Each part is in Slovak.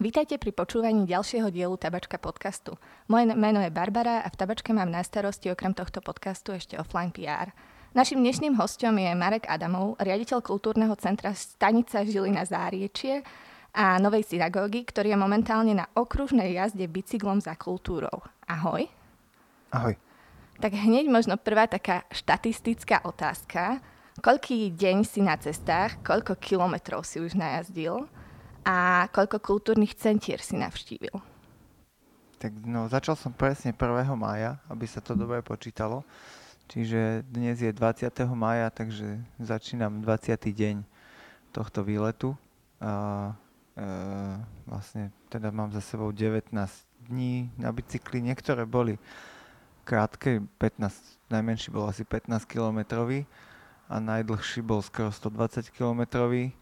Vítajte pri počúvaní ďalšieho dielu Tabačka podcastu. Moje meno je Barbara a v Tabačke mám na starosti okrem tohto podcastu ešte offline PR. Našim dnešným hostom je Marek Adamov, riaditeľ kultúrneho centra Stanica Žilina Záriečie a Novej synagógy, ktorý je momentálne na okružnej jazde bicyklom za kultúrou. Ahoj. Ahoj. Tak hneď možno prvá taká štatistická otázka. Koľký deň si na cestách, koľko kilometrov si už najazdil? A koľko kultúrnych centier si navštívil? Tak no, začal som presne 1. mája, aby sa to dobre počítalo. Čiže dnes je 20. mája, takže začínam 20. deň tohto výletu. A, e, vlastne teda mám za sebou 19 dní na bicykli. Niektoré boli krátke, 15, najmenší bol asi 15 kilometrový a najdlhší bol skoro 120 kilometrový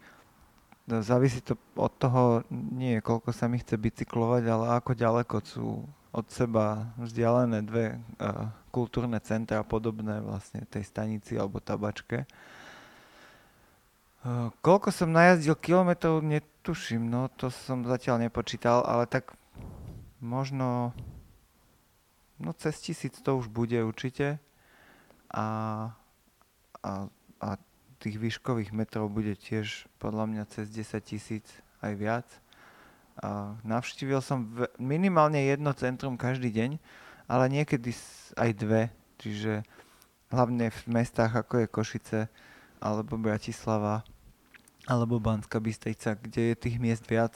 závisí to od toho, nie koľko sa mi chce bicyklovať, ale ako ďaleko sú od seba vzdialené dve uh, kultúrne centra podobné vlastne tej stanici alebo tabačke. Uh, koľko som najazdil kilometrov, netuším, no to som zatiaľ nepočítal, ale tak možno no cez tisíc to už bude určite a, a, a tých výškových metrov bude tiež podľa mňa cez 10 tisíc aj viac. A navštívil som v, minimálne jedno centrum každý deň, ale niekedy aj dve, čiže hlavne v mestách ako je Košice, alebo Bratislava, alebo Banská Bystrica, kde je tých miest viac,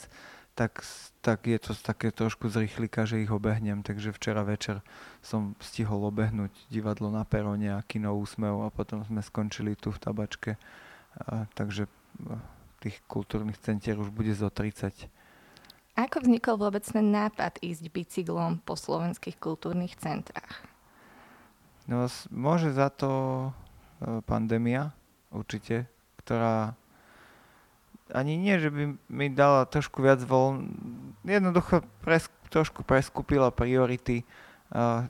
tak, tak je to také trošku z rýchlika, že ich obehnem. Takže včera večer som stihol obehnúť divadlo na perone a kino Úsmev a potom sme skončili tu v tabačke. A, takže tých kultúrnych centier už bude zo 30. Ako vznikol vôbec ten nápad ísť bicyklom po slovenských kultúrnych centrách? No, môže za to e, pandémia určite, ktorá ani nie, že by mi dala trošku viac voľn, jednoducho pres, trošku preskupila priority.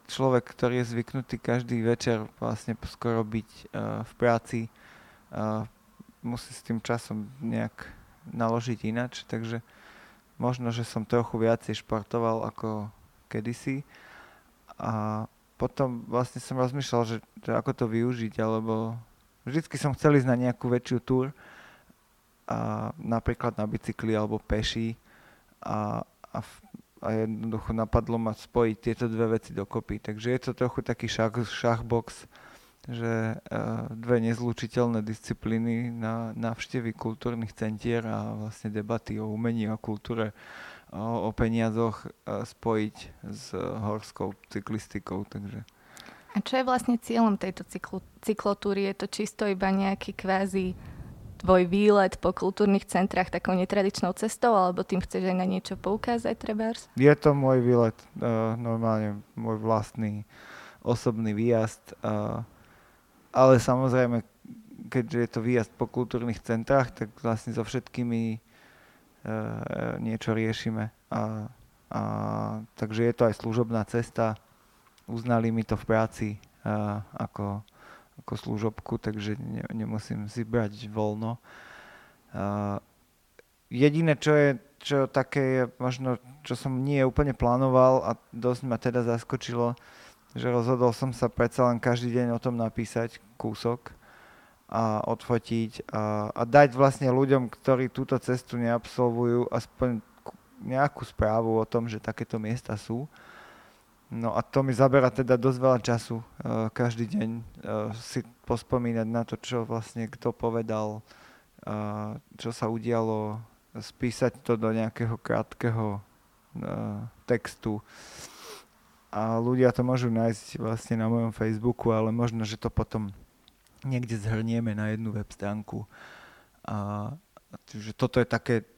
Človek, ktorý je zvyknutý každý večer vlastne skoro byť uh, v práci, musí s tým časom nejak naložiť inač, takže možno, že som trochu viacej športoval ako kedysi. A potom vlastne som rozmýšľal, že, že ako to využiť, alebo vždycky som chcel ísť na nejakú väčšiu túr, a napríklad na bicykli alebo peši a, a, a jednoducho napadlo ma spojiť tieto dve veci dokopy. Takže je to trochu taký šach, šachbox, že uh, dve nezlučiteľné disciplíny na návštevy kultúrnych centier a vlastne debaty o umení a kultúre o, o peniazoch uh, spojiť s uh, horskou cyklistikou. Takže. A čo je vlastne cieľom tejto cyklu, cyklotúry? Je to čisto iba nejaký kvázi tvoj výlet po kultúrnych centrách takou netradičnou cestou, alebo tým chceš aj na niečo poukázať, trebárs? Je to môj výlet, uh, normálne môj vlastný osobný výjazd, uh, ale samozrejme, keďže je to výjazd po kultúrnych centrách, tak vlastne so všetkými uh, niečo riešime. A, a, takže je to aj služobná cesta. Uznali mi to v práci uh, ako ako služobku, takže ne, nemusím si brať voľno. Uh, jediné, čo je čo také je možno, čo som nie úplne plánoval a dosť ma teda zaskočilo, že rozhodol som sa predsa len každý deň o tom napísať kúsok a odfotiť a, a dať vlastne ľuďom, ktorí túto cestu neabsolvujú, aspoň nejakú správu o tom, že takéto miesta sú. No a to mi zabera teda dosť veľa času uh, každý deň uh, si pospomínať na to, čo vlastne kto povedal, uh, čo sa udialo, spísať to do nejakého krátkeho textu. A ľudia to môžu nájsť vlastne na mojom Facebooku, ale možno, že to potom niekde zhrnieme na jednu web stránku. A, čiže toto je také,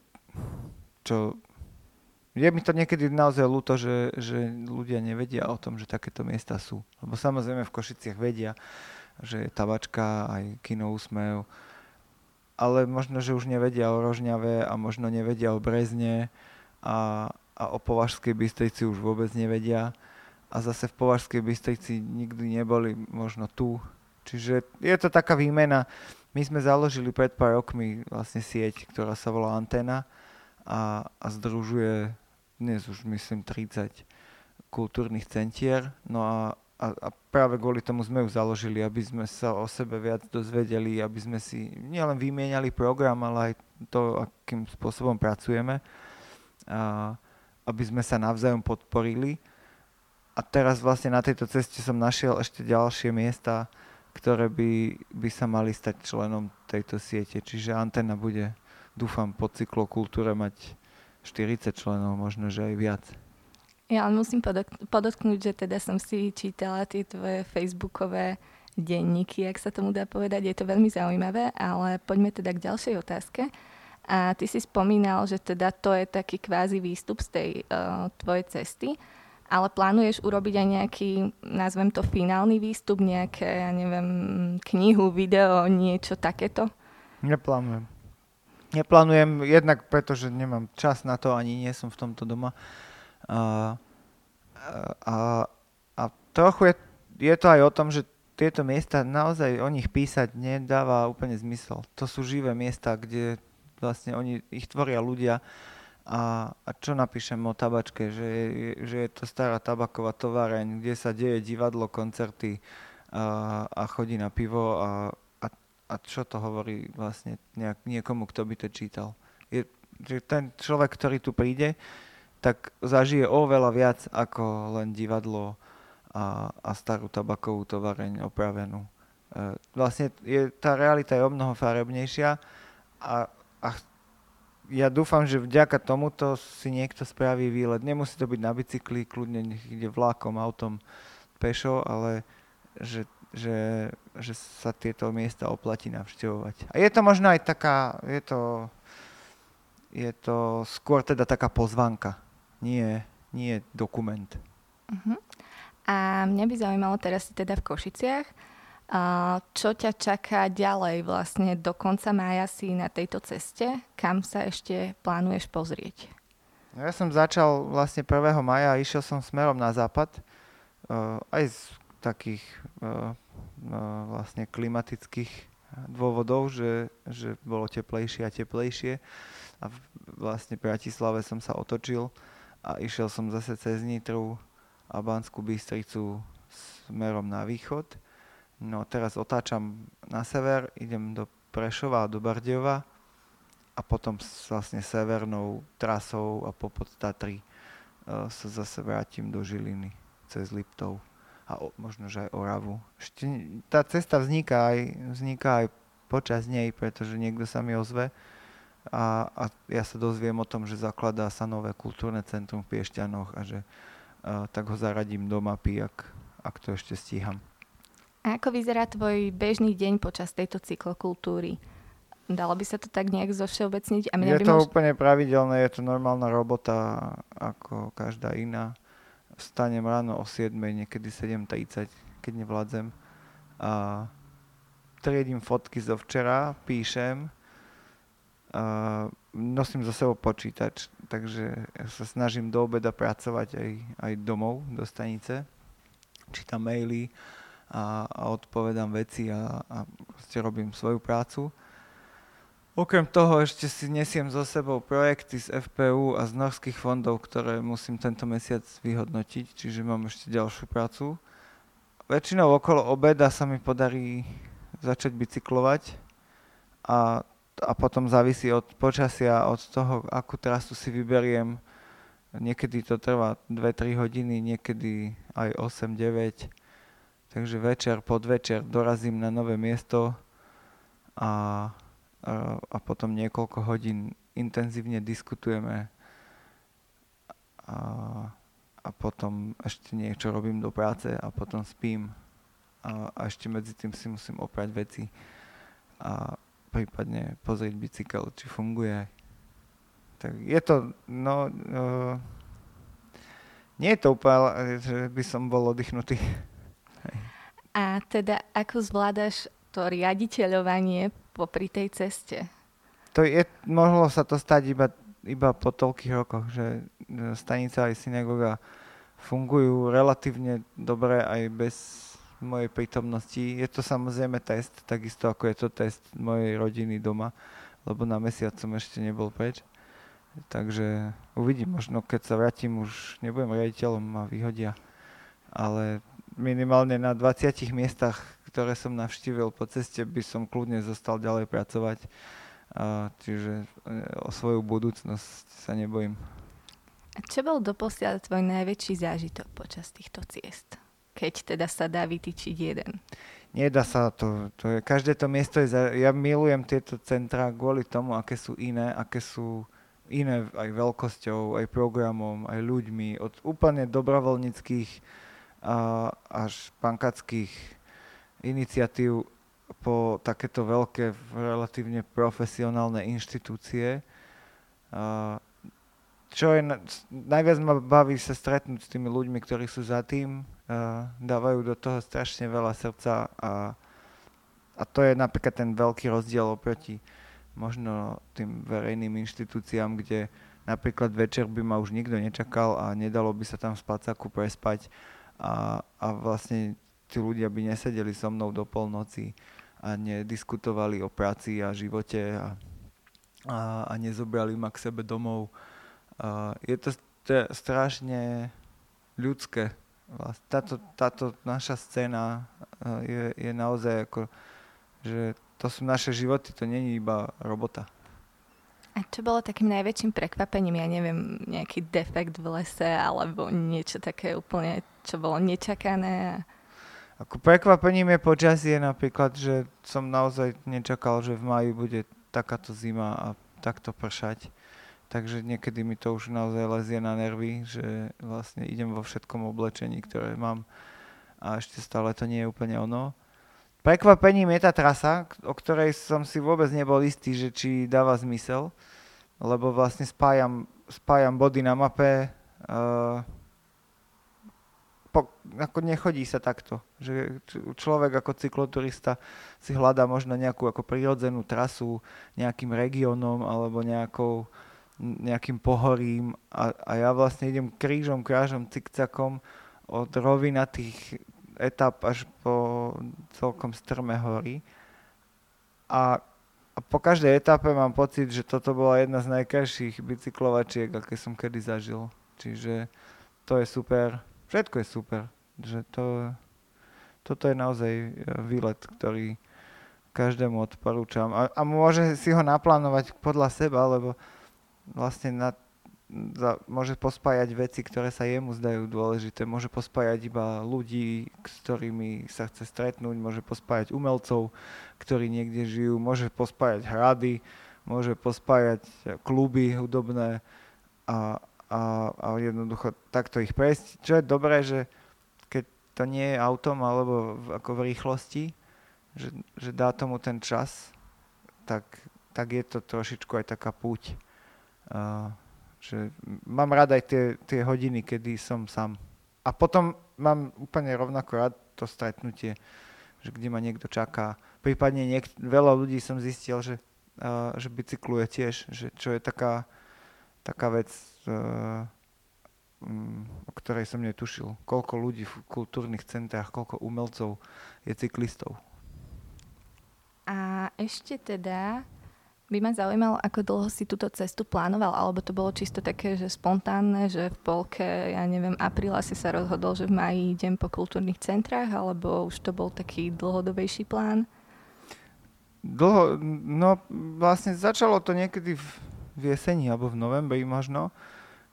čo je mi to niekedy naozaj ľúto, že, že ľudia nevedia o tom, že takéto miesta sú. Lebo samozrejme v Košiciach vedia, že je tabačka, aj kino Úsmev, ale možno, že už nevedia o Rožňave a možno nevedia o Brezne a, a o Považskej Bystrici už vôbec nevedia. A zase v Považskej Bystrici nikdy neboli možno tu. Čiže je to taká výmena. My sme založili pred pár rokmi vlastne sieť, ktorá sa volá Antena a, a združuje dnes už myslím 30 kultúrnych centier. No a, a, a práve kvôli tomu sme ju založili, aby sme sa o sebe viac dozvedeli, aby sme si nielen vymieniali program, ale aj to, akým spôsobom pracujeme, a, aby sme sa navzájom podporili. A teraz vlastne na tejto ceste som našiel ešte ďalšie miesta, ktoré by, by sa mali stať členom tejto siete. Čiže Antena bude, dúfam, po cyklokultúre mať 40 členov, možno, že aj viac. Ja ale musím podotknúť, že teda som si čítala tie tvoje facebookové denníky, ak sa tomu dá povedať. Je to veľmi zaujímavé, ale poďme teda k ďalšej otázke. A ty si spomínal, že teda to je taký kvázi výstup z tej uh, tvojej cesty, ale plánuješ urobiť aj nejaký, nazvem to finálny výstup, nejaké, ja neviem, knihu, video, niečo takéto? Neplánujem. Neplánujem jednak preto, že nemám čas na to, ani nie som v tomto doma. A, a, a trochu je, je to aj o tom, že tieto miesta, naozaj o nich písať nedáva úplne zmysel. To sú živé miesta, kde vlastne oni, ich tvoria ľudia. A, a čo napíšem o tabačke, že je, že je to stará tabaková továreň, kde sa deje divadlo, koncerty a, a chodí na pivo a, a čo to hovorí vlastne nejak, niekomu, kto by to čítal. Je, že ten človek, ktorý tu príde, tak zažije oveľa viac ako len divadlo a, a starú tabakovú tovareň opravenú. E, vlastne je, tá realita je o mnoho farebnejšia a, a ja dúfam, že vďaka tomuto si niekto spraví výlet. Nemusí to byť na bicykli, kľudne nech ide vlákom, autom, pešo, ale že že, že sa tieto miesta oplatí navštevovať. A je to možno aj taká, je to, je to skôr teda taká pozvanka, nie, nie dokument. Uh-huh. A mňa by zaujímalo, teraz si teda v Košiciach, čo ťa čaká ďalej vlastne do konca mája si na tejto ceste? Kam sa ešte plánuješ pozrieť? Ja som začal vlastne 1. maja a išiel som smerom na západ. Uh, aj z takých uh, vlastne klimatických dôvodov, že, že bolo teplejšie a teplejšie. A vlastne v Bratislave som sa otočil a išiel som zase cez Nitru a Banskú Bystricu smerom na východ. No teraz otáčam na sever, idem do Prešova a do Bardiova a potom vlastne severnou trasou a popod Tatry uh, sa zase vrátim do Žiliny cez Liptov a o, možno, že aj Oravu. Ešte, tá cesta vzniká aj, vzniká aj počas nej, pretože niekto sa mi ozve a, a ja sa dozviem o tom, že zakladá sa nové kultúrne centrum v Piešťanoch a že a, tak ho zaradím do mapy, ak, ak to ešte stíham. A ako vyzerá tvoj bežný deň počas tejto cyklokultúry? Dalo by sa to tak nejak zovšeobecniť? A je to mož... úplne pravidelné, je to normálna robota ako každá iná vstanem ráno o 7, niekedy 7.30, keď nevládzem. A triedím fotky zo včera, píšem, a nosím za sebou počítač, takže sa snažím do obeda pracovať aj, aj domov, do stanice. Čítam maily a, a odpovedám veci a, a robím svoju prácu. Okrem toho ešte si nesiem so sebou projekty z FPU a z norských fondov, ktoré musím tento mesiac vyhodnotiť, čiže mám ešte ďalšiu prácu. Väčšinou okolo obeda sa mi podarí začať bicyklovať a, a potom závisí od počasia, od toho, akú trasu si vyberiem. Niekedy to trvá 2-3 hodiny, niekedy aj 8-9. Takže večer, podvečer dorazím na nové miesto a a potom niekoľko hodín intenzívne diskutujeme a, a potom ešte niečo robím do práce a potom spím a, a ešte medzi tým si musím oprať veci a prípadne pozrieť bicykel, či funguje. Tak je to, no, uh, nie je to úplne, že by som bol oddychnutý. A teda ako zvládaš to riaditeľovanie popri tej ceste? To je, mohlo sa to stať iba, iba po toľkých rokoch, že stanica aj synagoga fungujú relatívne dobre aj bez mojej prítomnosti. Je to samozrejme test, takisto ako je to test mojej rodiny doma, lebo na mesiac som ešte nebol preč. Takže uvidím, možno keď sa vrátim, už nebudem riaditeľom a vyhodia. Ale minimálne na 20 miestach, ktoré som navštívil po ceste, by som kľudne zostal ďalej pracovať. A, čiže e, o svoju budúcnosť sa nebojím. A čo bol doposiaľ tvoj najväčší zážitok počas týchto ciest? Keď teda sa dá vytýčiť jeden. Nedá sa to. to je, každé to miesto je... Za, ja milujem tieto centra kvôli tomu, aké sú iné, aké sú iné aj veľkosťou, aj programom, aj ľuďmi. Od úplne dobrovoľníckých a, až pankackých iniciatív po takéto veľké, relatívne profesionálne inštitúcie. Čo je, najviac ma baví sa stretnúť s tými ľuďmi, ktorí sú za tým, dávajú do toho strašne veľa srdca a, a to je napríklad ten veľký rozdiel oproti možno tým verejným inštitúciám, kde napríklad večer by ma už nikto nečakal a nedalo by sa tam v spacáku prespať a, a vlastne tí ľudia by nesedeli so mnou do polnoci a nediskutovali o práci a živote a, a, a nezobrali ma k sebe domov Uh, je to st- strašne ľudské. Táto, táto naša scéna je, je naozaj ako, že to sú naše životy, to není iba robota. A čo bolo takým najväčším prekvapením, ja neviem, nejaký defekt v lese alebo niečo také úplne, čo bolo nečakané? Ako prekvapením je počasie napríklad, že som naozaj nečakal, že v maji bude takáto zima a takto pršať takže niekedy mi to už naozaj lezie na nervy, že vlastne idem vo všetkom oblečení, ktoré mám a ešte stále to nie je úplne ono. Prekvapením je tá trasa, o ktorej som si vôbec nebol istý, že či dáva zmysel, lebo vlastne spájam, spájam body na mape, uh, po, ako nechodí sa takto. Že človek ako cykloturista si hľadá možno nejakú ako prirodzenú trasu nejakým regiónom alebo nejakou nejakým pohorím a, a ja vlastne idem krížom, krážom, cikcakom od rovinatých etap až po celkom strmé hory. A, a po každej etape mám pocit, že toto bola jedna z najkrajších bicyklovačiek, aké som kedy zažil. Čiže to je super. Všetko je super. Že to, toto je naozaj e, výlet, ktorý každému odporúčam. A, a môže si ho naplánovať podľa seba, lebo vlastne na, za, môže pospájať veci, ktoré sa jemu zdajú dôležité. Môže pospájať iba ľudí, s ktorými sa chce stretnúť, môže pospájať umelcov, ktorí niekde žijú, môže pospájať hrady, môže pospájať kluby hudobné a, a, a jednoducho takto ich prejsť. Čo je dobré, že keď to nie je autom alebo v, ako v rýchlosti, že, že dá tomu ten čas, tak, tak je to trošičku aj taká púť. Uh, že mám rád aj tie, tie hodiny, kedy som sám. A potom mám úplne rovnako rád to stretnutie, že kde ma niekto čaká. Prípadne niek- veľa ľudí som zistil, že, uh, že bicykluje tiež, že čo je taká, taká vec, uh, um, o ktorej som netušil. Koľko ľudí v kultúrnych centrách, koľko umelcov je cyklistov. A ešte teda by ma zaujímalo, ako dlho si túto cestu plánoval, alebo to bolo čisto také, že spontánne, že v polke, ja neviem, apríla si sa rozhodol, že v maji idem po kultúrnych centrách, alebo už to bol taký dlhodobejší plán? Dlho, no vlastne začalo to niekedy v, v jeseni alebo v novembri možno,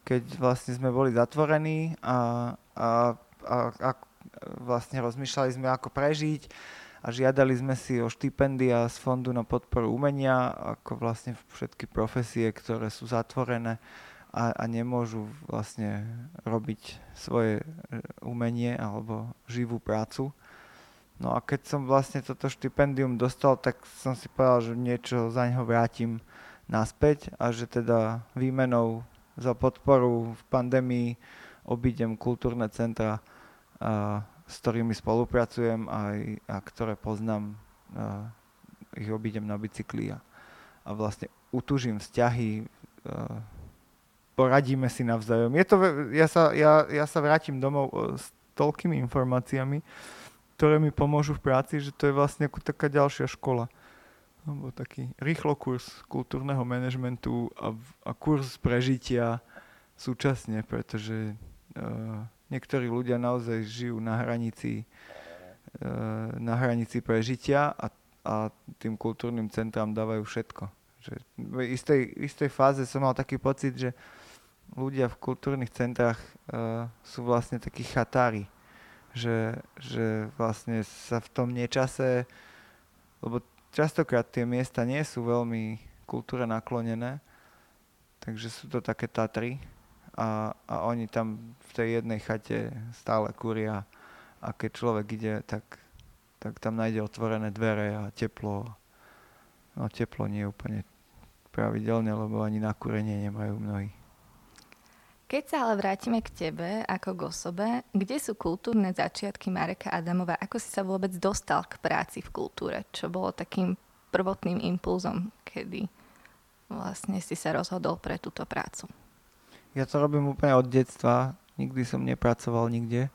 keď vlastne sme boli zatvorení a, a, a, a vlastne rozmýšľali sme, ako prežiť a žiadali sme si o štipendia z Fondu na podporu umenia, ako vlastne všetky profesie, ktoré sú zatvorené a, a nemôžu vlastne robiť svoje e, umenie alebo živú prácu. No a keď som vlastne toto štipendium dostal, tak som si povedal, že niečo za neho vrátim naspäť a že teda výmenou za podporu v pandémii obídem kultúrne centra s ktorými spolupracujem aj, a ktoré poznám, uh, ich obídem na bicykli a, a vlastne utužím vzťahy, uh, poradíme si navzájom. Je to, ja, sa, ja, ja sa vrátim domov uh, s toľkými informáciami, ktoré mi pomôžu v práci, že to je vlastne ako taká ďalšia škola. Alebo taký rýchlo kurz kultúrneho manažmentu a, a kurz prežitia súčasne, pretože uh, niektorí ľudia naozaj žijú na hranici, uh, na hranici prežitia a, a tým kultúrnym centrám dávajú všetko. Že v istej, istej fáze som mal taký pocit, že ľudia v kultúrnych centrách uh, sú vlastne takí chatári. Že, že vlastne sa v tom nečase, lebo častokrát tie miesta nie sú veľmi kultúre naklonené, takže sú to také Tatry a, a oni tam v tej jednej chate stále kúria a keď človek ide, tak, tak tam nájde otvorené dvere a teplo. No teplo nie je úplne pravidelne, lebo ani na kúrenie nemajú mnohí. Keď sa ale vrátime k tebe ako k osobe, kde sú kultúrne začiatky Mareka Adamova? Ako si sa vôbec dostal k práci v kultúre? Čo bolo takým prvotným impulzom, kedy vlastne si sa rozhodol pre túto prácu? Ja to robím úplne od detstva. Nikdy som nepracoval nikde.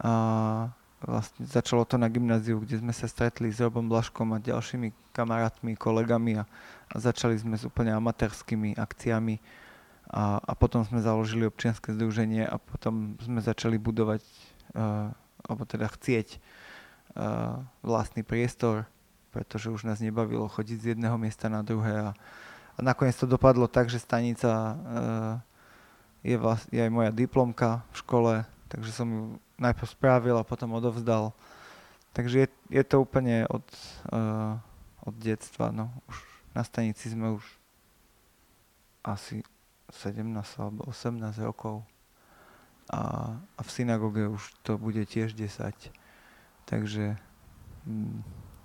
A vlastne začalo to na gymnáziu, kde sme sa stretli s Robom Blaškom a ďalšími kamarátmi, kolegami a, a začali sme s úplne amatérskými akciami a, a potom sme založili občianske združenie a potom sme začali budovať, uh, alebo teda chcieť uh, vlastný priestor, pretože už nás nebavilo chodiť z jedného miesta na druhé a, a nakoniec to dopadlo tak, že stanica uh, je, vlast, je aj moja diplomka v škole, takže som ju najprv spravil a potom odovzdal. Takže je, je to úplne od, uh, od detstva. No. Už na stanici sme už asi 17 alebo 18 rokov a, a v synagóge už to bude tiež 10. Takže mm,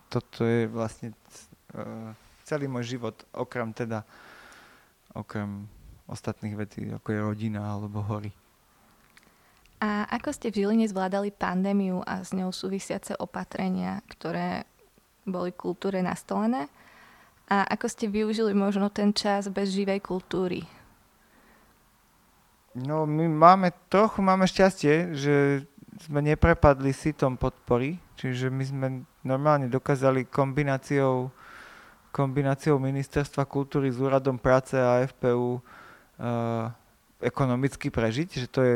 toto je vlastne uh, celý môj život, okrem teda, okrem ostatných vecí, ako je rodina alebo hory. A ako ste v Žiline zvládali pandémiu a s ňou súvisiace opatrenia, ktoré boli kultúre nastolené? A ako ste využili možno ten čas bez živej kultúry? No my máme, trochu máme šťastie, že sme neprepadli sitom podpory, čiže my sme normálne dokázali kombináciou, kombináciou Ministerstva kultúry s úradom práce a FPU uh, ekonomicky prežiť, že to je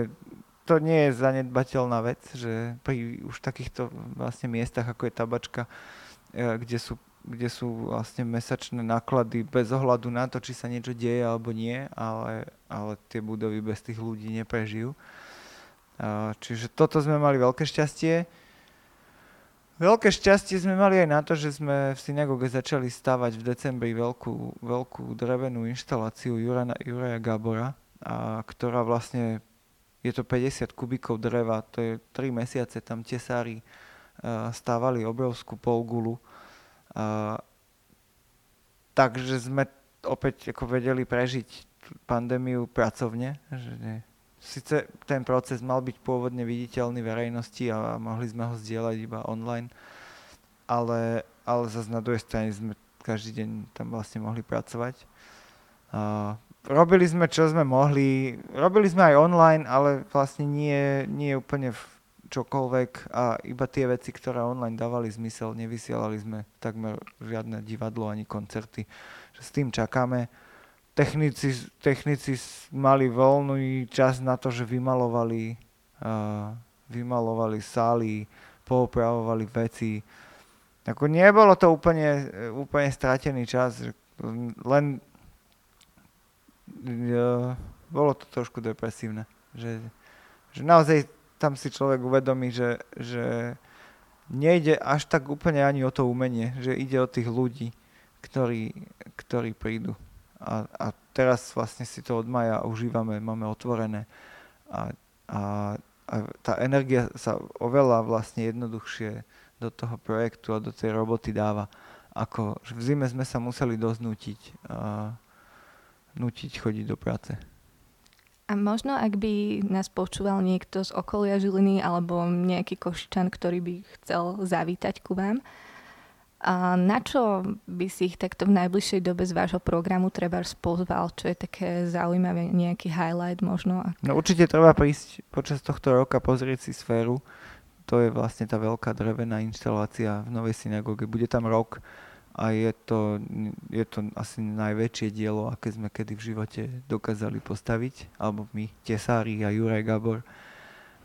to nie je zanedbateľná vec, že pri už takýchto vlastne miestach, ako je tabačka, uh, kde sú kde sú vlastne mesačné náklady bez ohľadu na to, či sa niečo deje alebo nie, ale, ale tie budovy bez tých ľudí neprežijú. Čiže toto sme mali veľké šťastie. Veľké šťastie sme mali aj na to, že sme v synagóge začali stavať v decembri veľkú, veľkú drevenú inštaláciu Juraja, Juraja Gábora, a ktorá vlastne je to 50 kubíkov dreva, to je 3 mesiace tam tesári stávali obrovskú polgulu Takže sme opäť ako vedeli prežiť pandémiu pracovne. Že nie. Sice ten proces mal byť pôvodne viditeľný verejnosti a mohli sme ho zdieľať iba online, ale, ale zase na druhej strane sme každý deň tam vlastne mohli pracovať. Uh, robili sme, čo sme mohli. Robili sme aj online, ale vlastne nie, nie úplne čokoľvek a iba tie veci, ktoré online dávali zmysel, nevysielali sme takmer žiadne divadlo ani koncerty. S tým čakáme. Technici, technici mali voľný čas na to, že vymalovali, uh, vymalovali sály, poopravovali veci. Ako nebolo to úplne, úplne stratený čas, len uh, bolo to trošku depresívne. Že, že naozaj tam si človek uvedomí, že, že nejde až tak úplne ani o to umenie, že ide o tých ľudí, ktorí, ktorí prídu. A, a teraz vlastne si to od maja užívame, máme otvorené a, a, a tá energia sa oveľa vlastne jednoduchšie do toho projektu a do tej roboty dáva, ako v zime sme sa museli a nutiť chodiť do práce. A možno, ak by nás počúval niekto z okolia Žiliny alebo nejaký košičan, ktorý by chcel zavítať ku vám, a na čo by si ich takto v najbližšej dobe z vášho programu treba spozval? Čo je také zaujímavé, nejaký highlight možno? No určite treba prísť počas tohto roka pozrieť si sféru. To je vlastne tá veľká drevená inštalácia v Novej synagóge. Bude tam rok a je to, je to asi najväčšie dielo, aké sme kedy v živote dokázali postaviť, alebo my, Tesári a Juraj Gabor.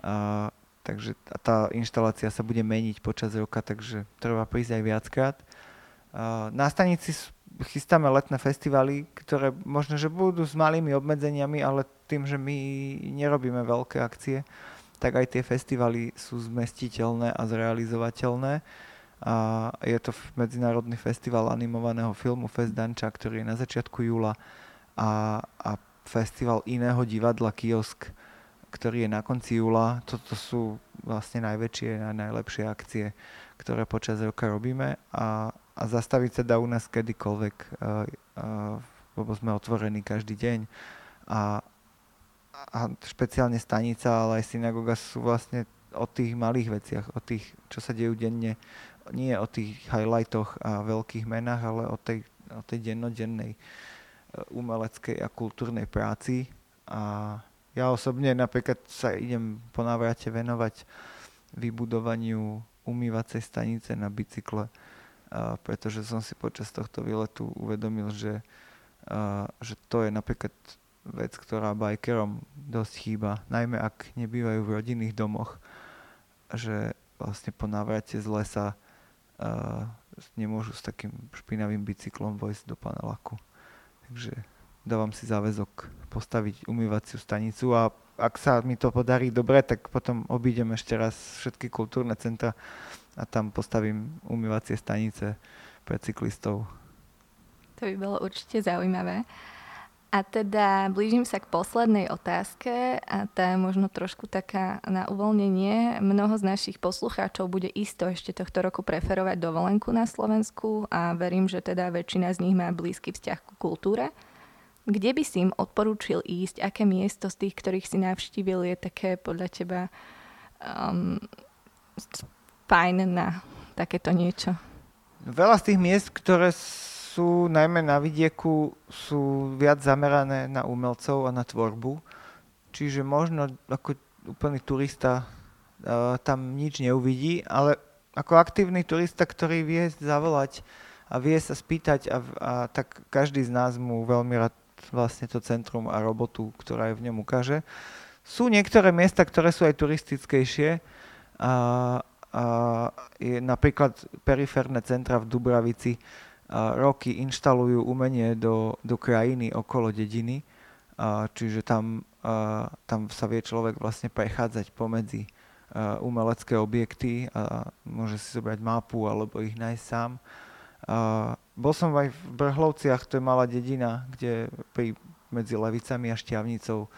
A, takže tá inštalácia sa bude meniť počas roka, takže treba prísť aj viackrát. A, na stanici chystáme letné festivaly, ktoré možno, že budú s malými obmedzeniami, ale tým, že my nerobíme veľké akcie, tak aj tie festivaly sú zmestiteľné a zrealizovateľné a je to medzinárodný festival animovaného filmu Fest Danča, ktorý je na začiatku júla. A, a festival iného divadla Kiosk, ktorý je na konci júla. Toto sú vlastne najväčšie a najlepšie akcie, ktoré počas roka robíme. A, a zastaviť sa dá u nás kedykoľvek, a, a, lebo sme otvorení každý deň. A, a špeciálne stanica, ale aj synagoga sú vlastne o tých malých veciach, o tých, čo sa dejú denne nie o tých highlightoch a veľkých menách, ale o tej, o tej dennodennej e, umeleckej a kultúrnej práci. A ja osobne napríklad sa idem po návrate venovať vybudovaniu umývacej stanice na bicykle, a pretože som si počas tohto výletu uvedomil, že, a, že to je napríklad vec, ktorá bikerom dosť chýba, najmä ak nebývajú v rodinných domoch, že vlastne po návrate z lesa nemôžu s takým špinavým bicyklom vojsť do paneláku. Takže dávam si záväzok postaviť umývaciu stanicu a ak sa mi to podarí dobre, tak potom obídem ešte raz všetky kultúrne centra a tam postavím umývacie stanice pre cyklistov. To by bolo určite zaujímavé. A teda blížim sa k poslednej otázke a tá je možno trošku taká na uvoľnenie. Mnoho z našich poslucháčov bude isto ešte tohto roku preferovať dovolenku na Slovensku a verím, že teda väčšina z nich má blízky vzťah ku kultúre. Kde by si im odporúčil ísť? Aké miesto z tých, ktorých si navštívil, je také podľa teba um, fajn na takéto niečo? Veľa z tých miest, ktoré sú najmä na vidieku sú viac zamerané na umelcov a na tvorbu. Čiže možno ako úplný turista uh, tam nič neuvidí, ale ako aktívny turista, ktorý vie zavolať a vie sa spýtať a, a tak každý z nás mu veľmi rád vlastne to centrum a robotu, ktorá je v ňom ukáže. Sú niektoré miesta, ktoré sú aj turistickejšie. A, a je napríklad periférne centra v Dubravici, roky inštalujú umenie do, do krajiny okolo dediny, čiže tam, tam sa vie človek vlastne prechádzať pomedzi umelecké objekty a môže si zobrať mapu alebo ich nájsť sám. Bol som aj v Brhlovciach, to je malá dedina, kde pri, medzi Levicami a Šťavnicou,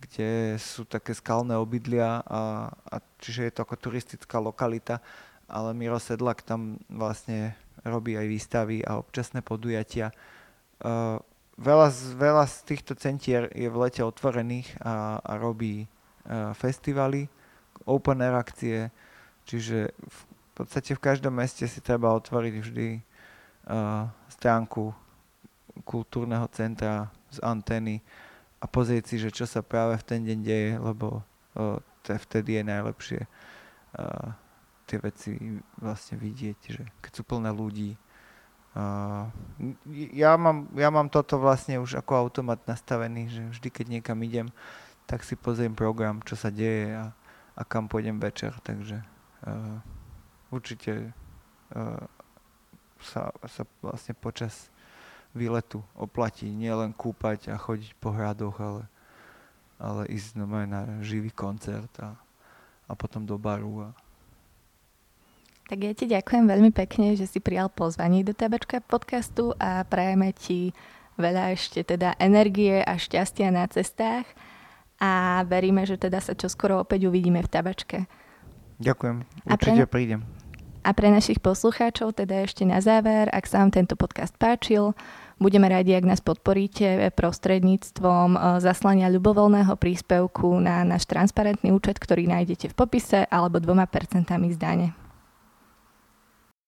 kde sú také skalné obydlia, a, a čiže je to ako turistická lokalita, ale Miro Sedlak tam vlastne robí aj výstavy a občasné podujatia. Uh, veľa, z, veľa z týchto centier je v lete otvorených a, a robí uh, festivaly, open air akcie, čiže v podstate v každom meste si treba otvoriť vždy uh, stránku kultúrneho centra z antény a pozrieť si, že čo sa práve v ten deň deje, lebo uh, to vtedy je najlepšie. Uh, tie veci vlastne vidieť, že keď sú plné ľudí. Uh, ja, mám, ja mám toto vlastne už ako automat nastavený, že vždy, keď niekam idem, tak si pozriem program, čo sa deje a, a kam pôjdem večer, takže uh, určite uh, sa, sa vlastne počas výletu oplatí nielen kúpať a chodiť po hradoch, ale, ale ísť na živý koncert a, a potom do baru a, tak ja ti ďakujem veľmi pekne, že si prijal pozvanie do Tabačka podcastu a prajeme ti veľa ešte teda energie a šťastia na cestách a veríme, že teda sa čoskoro opäť uvidíme v Tabačke. Ďakujem, určite pre, prídem. A pre našich poslucháčov teda ešte na záver, ak sa vám tento podcast páčil, budeme radi, ak nás podporíte prostredníctvom e, zaslania ľubovoľného príspevku na náš transparentný účet, ktorý nájdete v popise alebo dvoma percentami zdane.